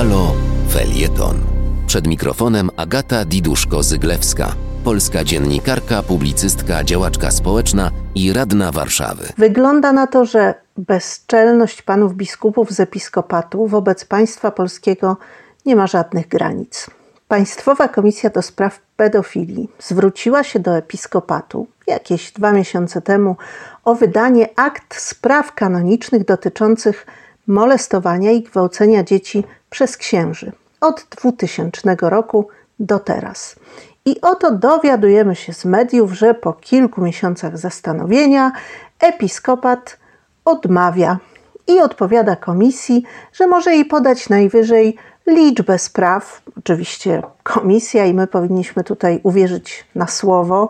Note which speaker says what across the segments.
Speaker 1: Halo Felieton. Przed mikrofonem Agata Diduszko-Zyglewska, polska dziennikarka, publicystka, działaczka społeczna i radna Warszawy.
Speaker 2: Wygląda na to, że bezczelność panów biskupów z episkopatu wobec państwa polskiego nie ma żadnych granic. Państwowa Komisja do Spraw Pedofilii zwróciła się do episkopatu jakieś dwa miesiące temu o wydanie akt spraw kanonicznych dotyczących molestowania i gwałcenia dzieci przez księży od 2000 roku do teraz. I oto dowiadujemy się z mediów, że po kilku miesiącach zastanowienia episkopat odmawia i odpowiada komisji, że może jej podać najwyżej liczbę spraw. Oczywiście komisja i my powinniśmy tutaj uwierzyć na słowo,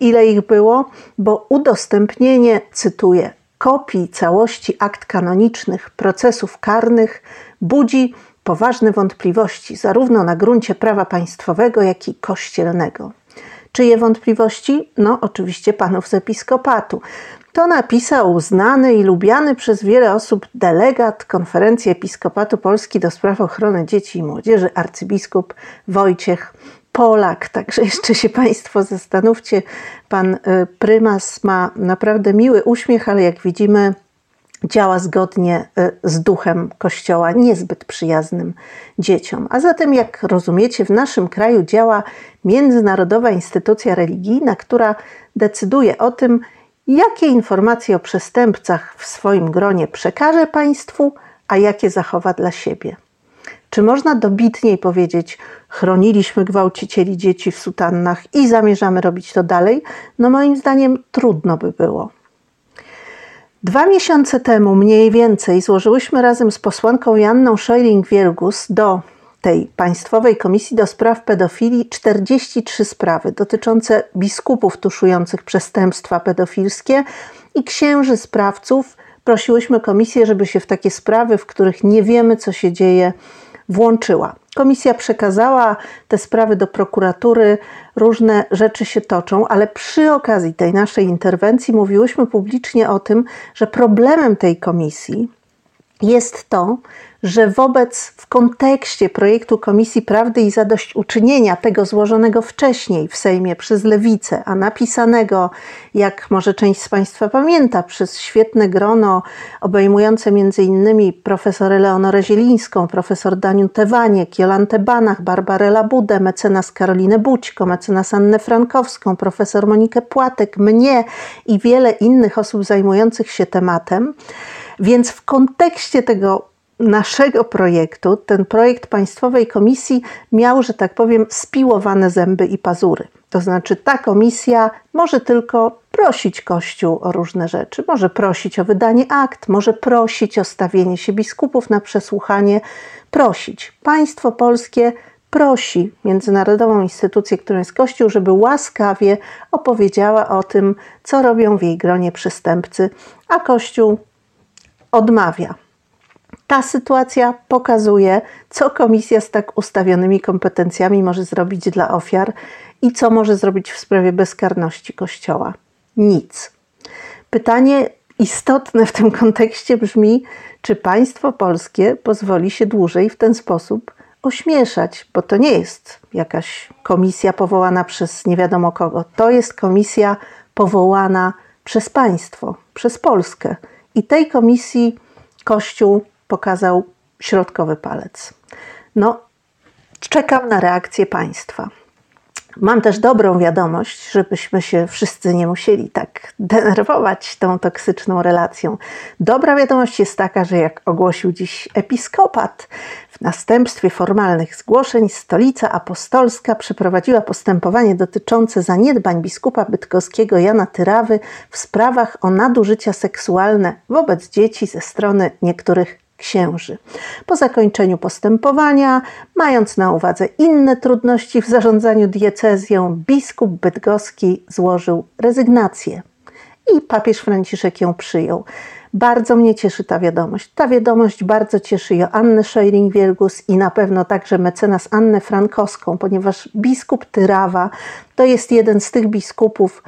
Speaker 2: ile ich było, bo udostępnienie, cytuję, kopii całości akt kanonicznych procesów karnych budzi poważne wątpliwości, zarówno na gruncie prawa państwowego, jak i kościelnego. Czyje wątpliwości? No, oczywiście panów z episkopatu. To napisał znany i lubiany przez wiele osób delegat Konferencji Episkopatu Polski do spraw ochrony dzieci i młodzieży, arcybiskup Wojciech Polak. Także jeszcze się Państwo zastanówcie. Pan y, prymas ma naprawdę miły uśmiech, ale jak widzimy, działa zgodnie y, z duchem Kościoła, niezbyt przyjaznym dzieciom. A zatem, jak rozumiecie, w naszym kraju działa międzynarodowa instytucja religijna, która decyduje o tym, jakie informacje o przestępcach w swoim gronie przekaże państwu, a jakie zachowa dla siebie. Czy można dobitniej powiedzieć, chroniliśmy gwałcicieli dzieci w sutannach i zamierzamy robić to dalej? No moim zdaniem trudno by było. Dwa miesiące temu mniej więcej złożyłyśmy razem z posłanką Janną Szojling-Wielgus do tej Państwowej Komisji do Spraw Pedofilii 43 sprawy dotyczące biskupów tuszujących przestępstwa pedofilskie i księży sprawców. Prosiłyśmy komisję, żeby się w takie sprawy, w których nie wiemy, co się dzieje, włączyła. Komisja przekazała te sprawy do prokuratury, różne rzeczy się toczą, ale przy okazji tej naszej interwencji mówiłyśmy publicznie o tym, że problemem tej komisji jest to, że wobec w kontekście projektu Komisji Prawdy i Zadośćuczynienia, tego złożonego wcześniej w Sejmie przez Lewicę, a napisanego, jak może część z Państwa pamięta, przez świetne grono obejmujące m.in. profesor Eleonorę Zielińską, profesor Daniu Tewaniek, Jolantę Banach, Barbarę Labudę, mecenas Karolinę Bućko, mecenas Annę Frankowską, profesor Monikę Płatek, mnie i wiele innych osób zajmujących się tematem. Więc w kontekście tego naszego projektu, ten projekt Państwowej Komisji miał, że tak powiem, spiłowane zęby i pazury. To znaczy, ta komisja może tylko prosić Kościół o różne rzeczy. Może prosić o wydanie akt, może prosić o stawienie się biskupów na przesłuchanie. Prosić. Państwo polskie prosi międzynarodową instytucję, którą jest Kościół, żeby łaskawie opowiedziała o tym, co robią w jej gronie przestępcy, a Kościół odmawia. Ta sytuacja pokazuje, co komisja z tak ustawionymi kompetencjami może zrobić dla ofiar i co może zrobić w sprawie bezkarności Kościoła. Nic. Pytanie istotne w tym kontekście brzmi, czy państwo polskie pozwoli się dłużej w ten sposób ośmieszać, bo to nie jest jakaś komisja powołana przez nie wiadomo kogo. To jest komisja powołana przez państwo, przez Polskę. I tej komisji Kościół pokazał środkowy palec. No, czekam na reakcję państwa. Mam też dobrą wiadomość, żebyśmy się wszyscy nie musieli tak denerwować tą toksyczną relacją. Dobra wiadomość jest taka, że jak ogłosił dziś episkopat, w następstwie formalnych zgłoszeń Stolica Apostolska przeprowadziła postępowanie dotyczące zaniedbań biskupa bydgoskiego Jana Tyrawy w sprawach o nadużycia seksualne wobec dzieci ze strony niektórych księży. Po zakończeniu postępowania, mając na uwadze inne trudności w zarządzaniu diecezją, biskup bydgoski złożył rezygnację i papież Franciszek ją przyjął. Bardzo mnie cieszy ta wiadomość. Ta wiadomość bardzo cieszy Joannę Szojring-Wielgus i na pewno także mecenas Annę Frankowską, ponieważ biskup Tyrawa to jest jeden z tych biskupów,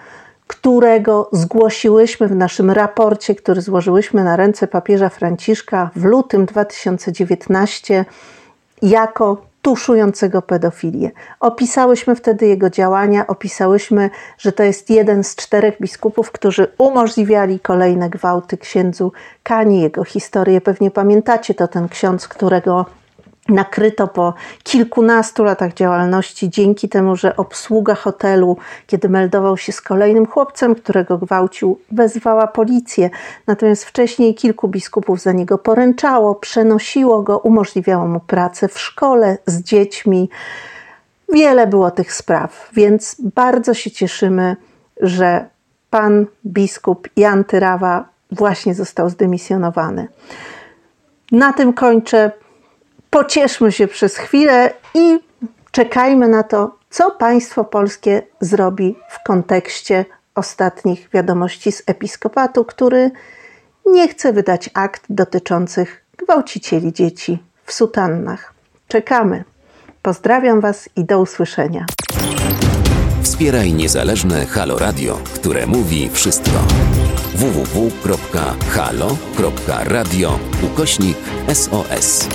Speaker 2: którego zgłosiłyśmy w naszym raporcie, który złożyłyśmy na ręce papieża Franciszka w lutym 2019 jako tuszującego pedofilię. Opisałyśmy wtedy jego działania, opisałyśmy, że to jest jeden z czterech biskupów, którzy umożliwiali kolejne gwałty księdzu Kani, jego historię. Pewnie pamiętacie to ten ksiądz, którego nakryto po kilkunastu latach działalności dzięki temu, że obsługa hotelu, kiedy meldował się z kolejnym chłopcem, którego gwałcił, wezwała policję. Natomiast wcześniej kilku biskupów za niego poręczało, przenosiło go, umożliwiało mu pracę w szkole z dziećmi. Wiele było tych spraw, więc bardzo się cieszymy, że pan biskup Jan Tyrawa właśnie został zdymisjonowany. Na tym kończę pocieszmy się przez chwilę i czekajmy na to, co państwo polskie zrobi w kontekście ostatnich wiadomości z episkopatu, który nie chce wydać akt dotyczących gwałcicieli dzieci w sutannach. Czekamy. Pozdrawiam Was i do usłyszenia.
Speaker 1: Wspieraj niezależne Halo Radio, które mówi wszystko. www.halo.radio ukośnik SOS.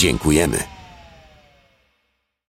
Speaker 1: Dziękujemy.